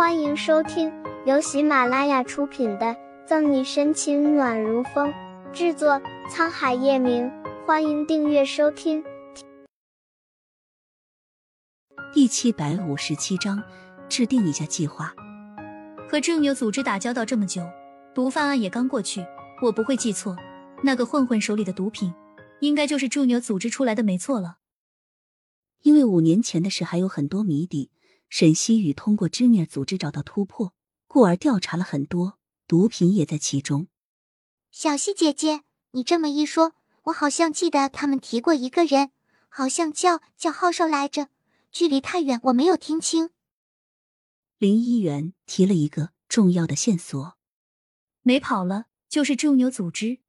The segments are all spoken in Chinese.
欢迎收听由喜马拉雅出品的《赠你深情暖如风》，制作沧海夜明。欢迎订阅收听。第七百五十七章，制定一下计划。和正牛组织打交道这么久，毒贩案也刚过去，我不会记错，那个混混手里的毒品，应该就是正牛组织出来的，没错了。因为五年前的事还有很多谜底。沈西雨通过知念组织找到突破，故而调查了很多，毒品也在其中。小溪姐姐，你这么一说，我好像记得他们提过一个人，好像叫叫浩少来着，距离太远，我没有听清。林一元提了一个重要的线索，没跑了，就是重牛组织。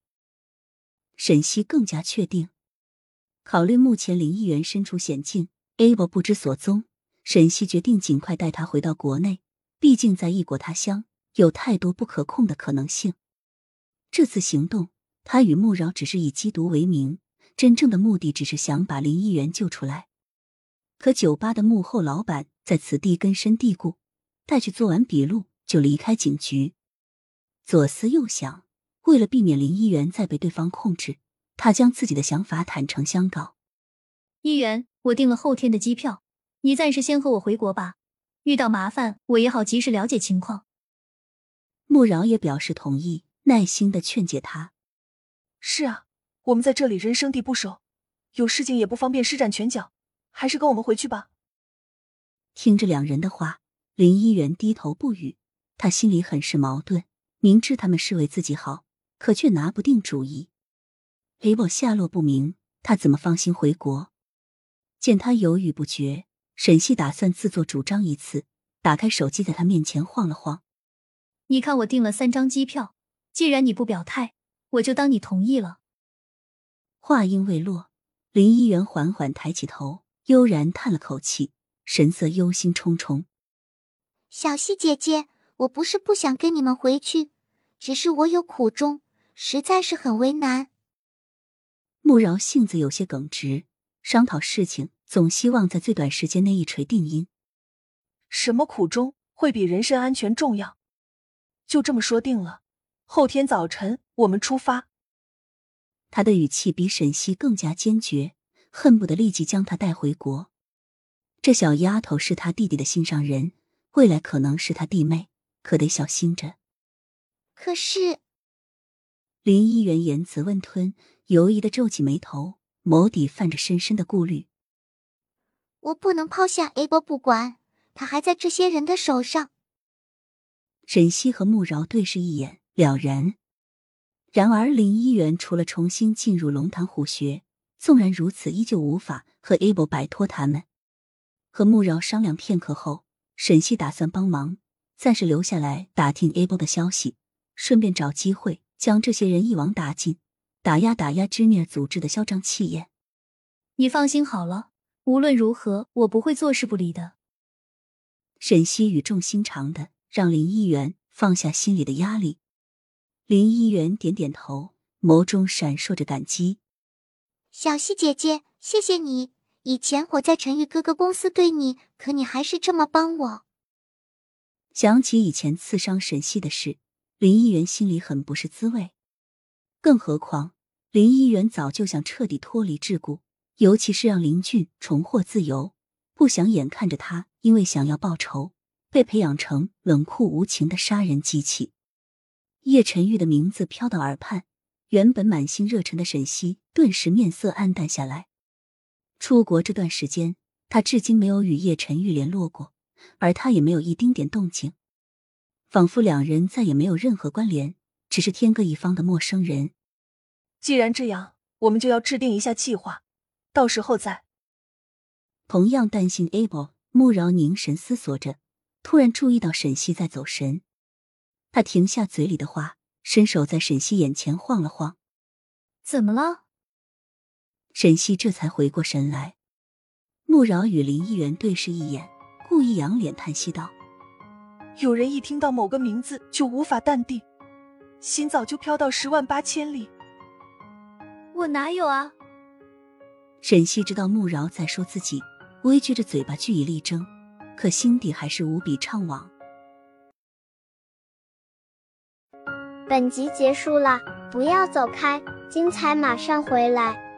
沈西更加确定，考虑目前林一元身处险境，able 不知所踪。沈西决定尽快带他回到国内，毕竟在异国他乡有太多不可控的可能性。这次行动，他与穆饶只是以缉毒为名，真正的目的只是想把林一元救出来。可酒吧的幕后老板在此地根深蒂固，带去做完笔录就离开警局。左思右想，为了避免林一元再被对方控制，他将自己的想法坦诚相告：“一元，我订了后天的机票。”你暂时先和我回国吧，遇到麻烦我也好及时了解情况。穆饶也表示同意，耐心的劝解他。是啊，我们在这里人生地不熟，有事情也不方便施展拳脚，还是跟我们回去吧。听着两人的话，林一元低头不语，他心里很是矛盾，明知他们是为自己好，可却拿不定主意。雷宝下落不明，他怎么放心回国？见他犹豫不决。沈西打算自作主张一次，打开手机，在他面前晃了晃。你看，我订了三张机票，既然你不表态，我就当你同意了。话音未落，林一元缓缓抬起头，悠然叹了口气，神色忧心忡忡。小溪姐姐，我不是不想跟你们回去，只是我有苦衷，实在是很为难。穆饶性子有些耿直，商讨事情。总希望在最短时间内一锤定音。什么苦衷会比人身安全重要？就这么说定了，后天早晨我们出发。他的语气比沈西更加坚决，恨不得立即将他带回国。这小丫头是他弟弟的心上人，未来可能是他弟妹，可得小心着。可是，林一元言辞问吞，犹疑的皱起眉头，眸底泛着深深的顾虑。我不能抛下 A 波不管，他还在这些人的手上。沈西和穆饶对视一眼，了然。然而林一元除了重新进入龙潭虎穴，纵然如此，依旧无法和 A 波摆脱他们。和穆饶商量片刻后，沈西打算帮忙，暂时留下来打听 A 波的消息，顺便找机会将这些人一网打尽，打压打压知念组织的嚣张气焰。你放心好了。无论如何，我不会坐视不理的。沈西语重心长的让林一元放下心里的压力。林一元点点头，眸中闪烁着感激。小溪姐姐，谢谢你。以前我在陈玉哥哥公司对你，可你还是这么帮我。想起以前刺伤沈西的事，林一元心里很不是滋味。更何况，林一元早就想彻底脱离桎梏。尤其是让林俊重获自由，不想眼看着他因为想要报仇，被培养成冷酷无情的杀人机器。叶晨玉的名字飘到耳畔，原本满心热忱的沈西顿时面色黯淡下来。出国这段时间，他至今没有与叶晨玉联络过，而他也没有一丁点动静，仿佛两人再也没有任何关联，只是天各一方的陌生人。既然这样，我们就要制定一下计划。到时候再。同样担心 Able，穆饶凝神思索着，突然注意到沈西在走神，他停下嘴里的话，伸手在沈西眼前晃了晃。怎么了？沈西这才回过神来。穆饶与林议员对视一眼，故意仰脸叹息道：“有人一听到某个名字就无法淡定，心早就飘到十万八千里。”我哪有啊？沈西知道穆饶在说自己，微撅着嘴巴据以力争，可心底还是无比怅惘。本集结束了，不要走开，精彩马上回来。